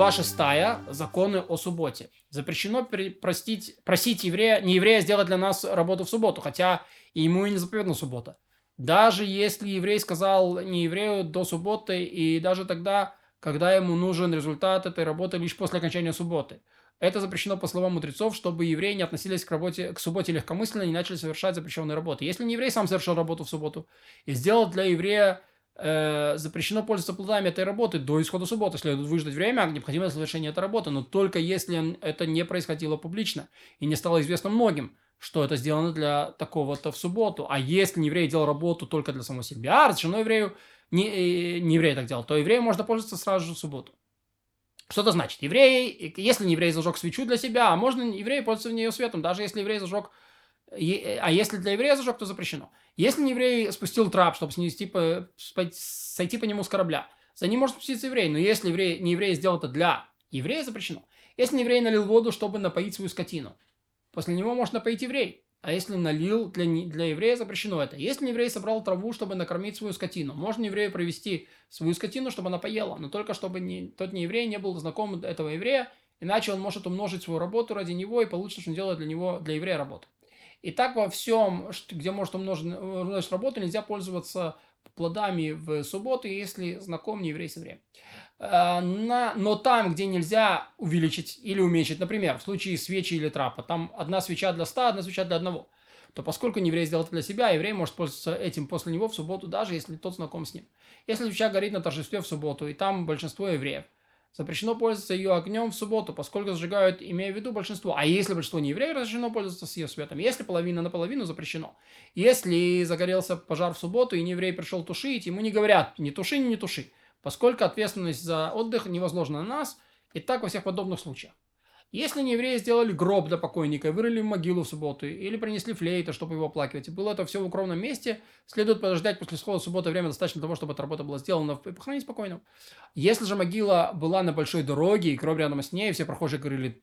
Глава 6. Законы о субботе. Запрещено простить, просить еврея, не еврея сделать для нас работу в субботу, хотя ему и не заповедана суббота. Даже если еврей сказал не еврею до субботы, и даже тогда, когда ему нужен результат этой работы лишь после окончания субботы. Это запрещено по словам мудрецов, чтобы евреи не относились к, работе, к субботе легкомысленно и не начали совершать запрещенные работы. Если не еврей сам совершил работу в субботу и сделал для еврея э, запрещено пользоваться плодами этой работы до исхода субботы. Следует выждать время, необходимое для совершения этой работы, но только если это не происходило публично и не стало известно многим, что это сделано для такого-то в субботу. А если еврей делал работу только для самого себя, а разрешено еврею, не, э, не еврей так делал, то еврею можно пользоваться сразу же в субботу. Что это значит? Еврей, если не еврей зажег свечу для себя, а можно еврей пользоваться в нее светом, даже если еврей зажег а если для еврея зажег, то запрещено. Если еврей спустил трап, чтобы снести по, сойти по нему с корабля, за ним может спуститься еврей. Но если еврей, не еврей сделал это для еврея, запрещено. Если еврей налил воду, чтобы напоить свою скотину, после него может напоить еврей. А если налил для, для еврея, запрещено это. Если еврей собрал траву, чтобы накормить свою скотину, можно еврею провести свою скотину, чтобы она поела, но только чтобы не, тот не еврей не был знаком этого еврея, иначе он может умножить свою работу ради него и получится, что он делает для него, для еврея работу. И так во всем, где может умножить работу, нельзя пользоваться плодами в субботу, если знаком не еврей с евреем. На, но там, где нельзя увеличить или уменьшить, например, в случае свечи или трапа, там одна свеча для ста, одна свеча для одного, то поскольку не еврей сделал это для себя, еврей может пользоваться этим после него в субботу, даже если тот знаком с ним. Если свеча горит на торжестве в субботу, и там большинство евреев – Запрещено пользоваться ее огнем в субботу, поскольку зажигают, имея в виду большинство. А если большинство не евреев, разрешено пользоваться с ее светом. Если половина на половину, запрещено. Если загорелся пожар в субботу, и не еврей пришел тушить, ему не говорят, не туши, не туши. Поскольку ответственность за отдых не возложена на нас, и так во всех подобных случаях. Если не евреи сделали гроб для покойника, вырыли могилу в субботу или принесли флейты, чтобы его оплакивать, и было это все в укромном месте, следует подождать после схода субботы время достаточно того, чтобы эта работа была сделана и похоронить спокойно. Если же могила была на большой дороге, и гроб рядом с ней, все прохожие говорили,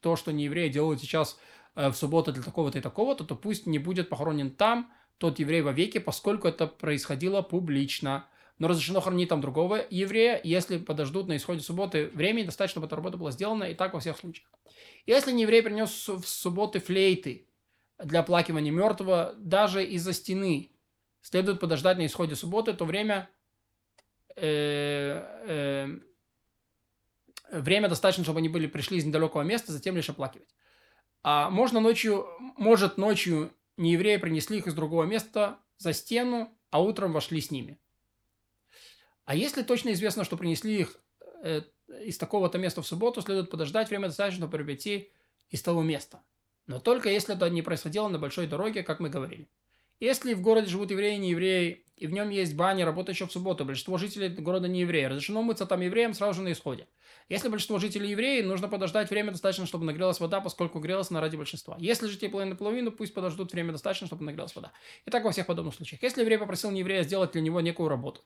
то, что не евреи делают сейчас э, в субботу для такого-то и такого-то, то пусть не будет похоронен там тот еврей вовеки, поскольку это происходило публично но разрешено хоронить там другого еврея, если подождут на исходе субботы времени, достаточно, чтобы эта работа была сделана, и так во всех случаях. Если не еврей принес в субботы флейты для оплакивания мертвого, даже из-за стены, следует подождать на исходе субботы, то время, э, э, время достаточно, чтобы они были пришли из недалекого места, затем лишь оплакивать. А можно ночью, может ночью не евреи принесли их из другого места за стену, а утром вошли с ними. А если точно известно, что принесли их э, из такого-то места в субботу, следует подождать время достаточно, чтобы прийти из того места. Но только если это не происходило на большой дороге, как мы говорили. Если в городе живут евреи и не евреи, и в нем есть баня, работающая в субботу, большинство жителей города не евреи, разрешено мыться там евреям сразу же на исходе. Если большинство жителей евреи, нужно подождать время достаточно, чтобы нагрелась вода, поскольку грелась на ради большинства. Если жители половины половину, пусть подождут время достаточно, чтобы нагрелась вода. И так во всех подобных случаях. Если еврей попросил не еврея сделать для него некую работу,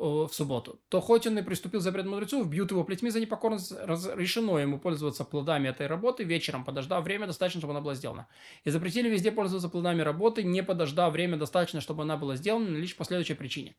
в субботу, то хоть он и приступил запрет мудрецов, бьют его плетьми за непокорность, разрешено ему пользоваться плодами этой работы вечером, подождав время достаточно, чтобы она была сделана. И запретили везде пользоваться плодами работы, не подождав время достаточно, чтобы она была сделана, лишь по следующей причине.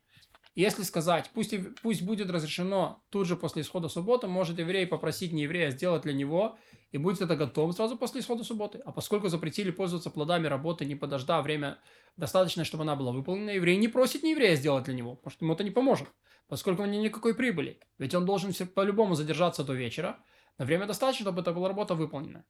Если сказать, пусть, пусть будет разрешено тут же после исхода субботы, может еврей попросить нееврея сделать для него – и будет это готово сразу после исхода субботы. А поскольку запретили пользоваться плодами работы, не подождав время достаточно, чтобы она была выполнена, еврей не просит не еврея сделать для него, потому что ему это не поможет, поскольку у него никакой прибыли. Ведь он должен по-любому задержаться до вечера, на время достаточно, чтобы эта была работа выполнена.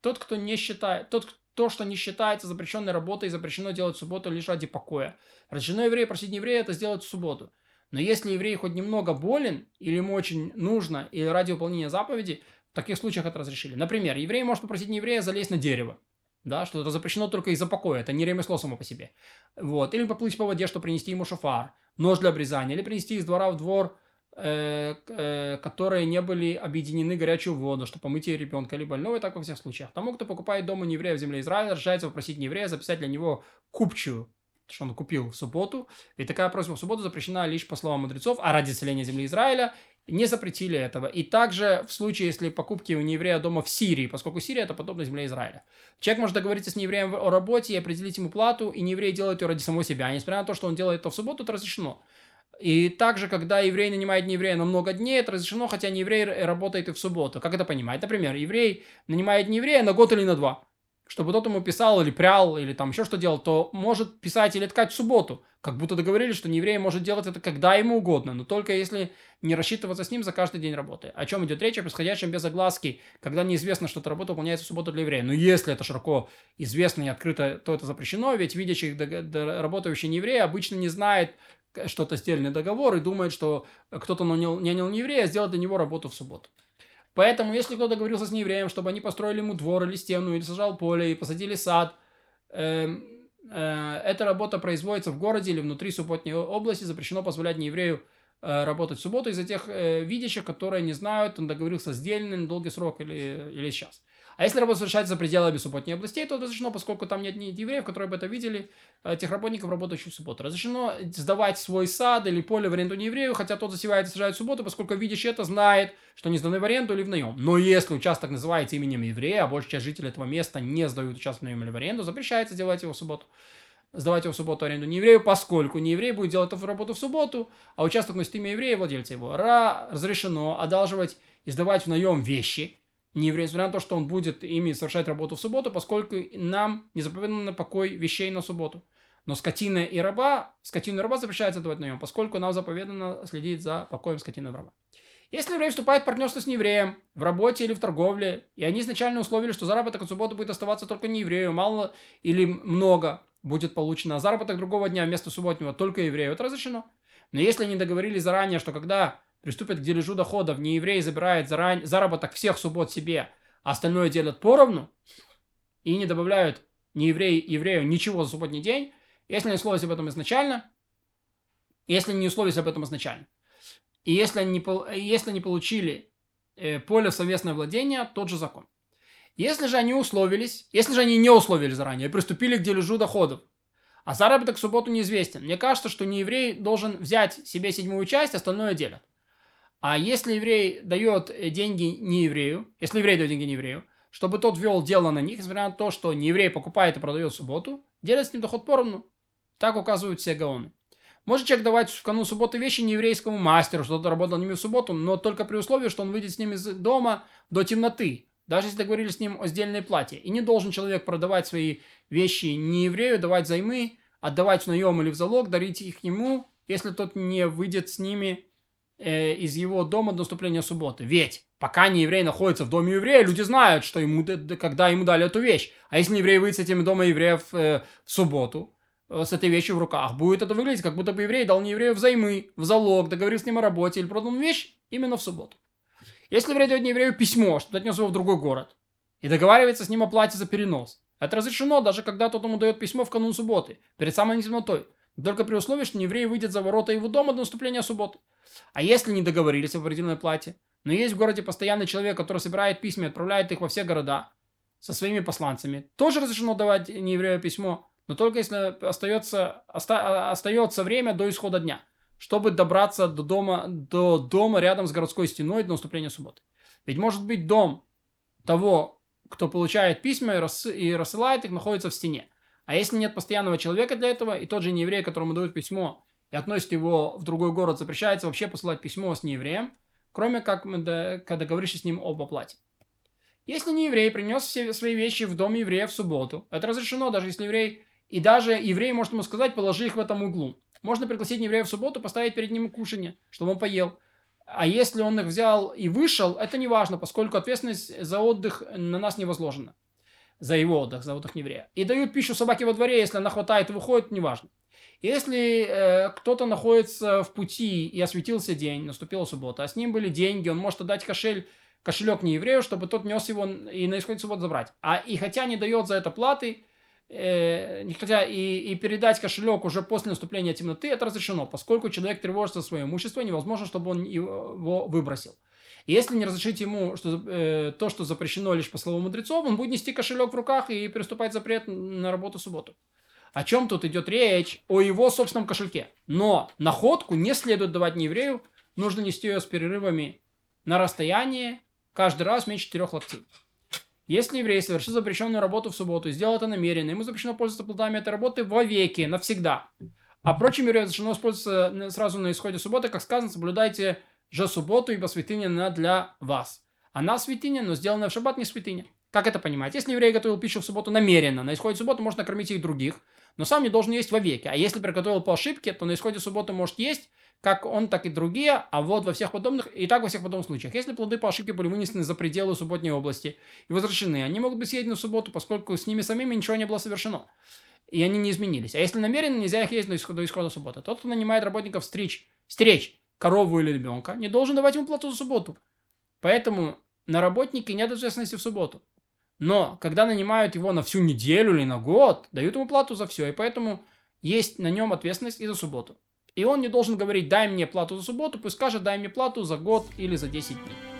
Тот, кто не считает, тот, то, что не считается запрещенной работой, запрещено делать в субботу лишь ради покоя. Разрешено еврея просить не еврея это сделать в субботу. Но если еврей хоть немного болен, или ему очень нужно, или ради выполнения заповеди, в таких случаях это разрешили. Например, еврей может попросить не еврея залезть на дерево. Да, что это запрещено только из-за покоя, это не ремесло само по себе. Вот. Или поплыть по воде, чтобы принести ему шофар, нож для обрезания, или принести из двора в двор, которые не были объединены горячую воду, помыть ребенка или больного, и так во всех случаях. Тому, кто покупает дома не еврея в земле Израиля, разрешается попросить не еврея записать для него купчую, что он купил в субботу. И такая просьба в субботу запрещена лишь по словам мудрецов, а ради целения земли Израиля не запретили этого. И также в случае, если покупки у нееврея дома в Сирии, поскольку Сирия это подобно земле Израиля. Человек может договориться с неевреем о работе и определить ему плату, и нееврей делает ее ради самого себя. А несмотря на то, что он делает это в субботу, это разрешено. И также, когда еврей нанимает нееврея на много дней, это разрешено, хотя нееврей работает и в субботу. Как это понимать? Например, еврей нанимает нееврея на год или на два чтобы тот ему писал или прял, или там еще что делал, то может писать или ткать в субботу. Как будто договорились, что нееврей может делать это когда ему угодно, но только если не рассчитываться с ним за каждый день работы. О чем идет речь? О происходящем без огласки, когда неизвестно, что эта работа выполняется в субботу для еврея. Но если это широко известно и открыто, то это запрещено, ведь видящий работающий нееврей обычно не знает, что-то сдельный договор и думает, что кто-то нанял, нанял нееврея, сделать для него работу в субботу. Поэтому, если кто-то договорился с неевреем, чтобы они построили ему двор или стену, или сажал поле, и посадили сад, э, э, эта работа производится в городе или внутри субботней области, запрещено позволять нееврею э, работать в субботу из-за тех э, видящих, которые не знают, он договорился с дельным долгий срок или, или сейчас. А если работа совершается за пределами субботней областей, то разрешено, поскольку там нет ни евреев, которые бы это видели, тех работников, работающих в субботу. Разрешено сдавать свой сад или поле в аренду не еврею, хотя тот засевает и сажает в субботу, поскольку видящий это знает, что не сданы в аренду или в наем. Но если участок называется именем еврея, а большая часть жителей этого места не сдают участок в наем или в аренду, запрещается делать его в субботу сдавать его в субботу аренду не еврею, поскольку не еврей будет делать эту работу в субботу, а участок носит имя еврея, владельца его. Ра разрешено одалживать и сдавать в наем вещи, не несмотря на то, что он будет ими совершать работу в субботу, поскольку нам не заповедано покой вещей на субботу. Но скотина и раба, скотину и раба запрещается давать на нем, поскольку нам заповедано следить за покоем скотины и раба. Если еврей вступает в партнерство с неевреем в работе или в торговле, и они изначально условили, что заработок от субботы будет оставаться только не еврею, мало или много будет получено, а заработок другого дня вместо субботнего только еврею, это разрешено. Но если они договорились заранее, что когда приступят к дележу доходов, не еврей забирает заран... заработок всех суббот себе, а остальное делят поровну, и не добавляют не еврей, еврею ничего за субботний день, если не условились об этом изначально, если не условились об этом изначально, и если они, если не получили э, поле совместное владение, тот же закон. Если же они условились, если же они не условились заранее, приступили к дележу доходов, а заработок в субботу неизвестен, мне кажется, что не еврей должен взять себе седьмую часть, остальное делят. А если еврей дает э, деньги не еврею, если еврей дает деньги не еврею, чтобы тот вел дело на них, несмотря на то, что не еврей покупает и продает в субботу, делает с ним доход поровну. Так указывают все гаоны. Может человек давать в канун субботы вещи не еврейскому мастеру, что тот работал ними в субботу, но только при условии, что он выйдет с ним из дома до темноты, даже если договорились с ним о сдельной плате. И не должен человек продавать свои вещи не еврею, давать займы, отдавать в наем или в залог, дарить их ему, если тот не выйдет с ними э, из его дома до наступления субботы. Ведь пока не еврей находится в доме еврея, люди знают, что ему, когда ему дали эту вещь. А если еврей выйдет с этим дома евреев э, в субботу, э, с этой вещью в руках, будет это выглядеть, как будто бы еврей дал не еврею взаймы, в залог, договорился с ним о работе или продал вещь именно в субботу. Если еврей дает не еврею письмо, что отнес его в другой город, и договаривается с ним о плате за перенос, это разрешено, даже когда тот ему дает письмо в канун субботы, перед самой темнотой. Только при условии, что еврей выйдет за ворота его дома до наступления субботы. А если не договорились о определенной плате, но есть в городе постоянный человек, который собирает письма и отправляет их во все города со своими посланцами, тоже разрешено давать нееврею письмо, но только если остается, оста, остается время до исхода дня, чтобы добраться до дома, до дома рядом с городской стеной до наступления субботы. Ведь может быть дом того, кто получает письма и, рас, и рассылает их, находится в стене. А если нет постоянного человека для этого, и тот же нееврей, которому дают письмо, и относит его в другой город, запрещается вообще посылать письмо с неевреем, кроме как когда говоришь с ним об оплате. Если не еврей принес все свои вещи в дом еврея в субботу, это разрешено, даже если еврей, и даже еврей может ему сказать, положи их в этом углу. Можно пригласить еврея в субботу, поставить перед ним кушанье, чтобы он поел. А если он их взял и вышел, это не важно, поскольку ответственность за отдых на нас не возложена. За его отдых, за отдых еврея. И дают пищу собаке во дворе, если она хватает и выходит, неважно. Если э, кто-то находится в пути и осветился день, наступила суббота, а с ним были деньги, он может отдать кошель, кошелек не еврею, чтобы тот нес его и на исходе субботы забрать. А и хотя не дает за это платы, э, хотя и, и передать кошелек уже после наступления темноты, это разрешено, поскольку человек тревожится за свое имущество, невозможно, чтобы он его выбросил. И если не разрешить ему что, э, то, что запрещено лишь по слову мудрецов, он будет нести кошелек в руках и приступать запрет на работу в субботу. О чем тут идет речь? О его собственном кошельке. Но находку не следует давать не еврею, нужно нести ее с перерывами на расстояние каждый раз меньше четырех локтей. Если еврей совершил запрещенную работу в субботу и сделал это намеренно, ему запрещено пользоваться плодами этой работы вовеки, навсегда. А прочим евреям разрешено использоваться сразу на исходе субботы, как сказано, соблюдайте же субботу, ибо святыня она для вас. Она святыня, но сделанная в шаббат не святыня. Как это понимать? Если еврей готовил пищу в субботу намеренно, на исходе субботы можно накормить их других, но сам не должен есть вовеки. А если приготовил по ошибке, то на исходе субботы может есть, как он, так и другие, а вот во всех подобных, и так во всех подобных случаях. Если плоды по ошибке были вынесены за пределы субботней области и возвращены, они могут быть съедены в субботу, поскольку с ними самими ничего не было совершено. И они не изменились. А если намеренно, нельзя их есть до исхода, до исхода субботы. Тот, кто нанимает работников стричь, стричь корову или ребенка, не должен давать ему плату за субботу. Поэтому на работнике нет ответственности в субботу. Но когда нанимают его на всю неделю или на год, дают ему плату за все, и поэтому есть на нем ответственность и за субботу. И он не должен говорить, дай мне плату за субботу, пусть скажет, дай мне плату за год или за 10 дней.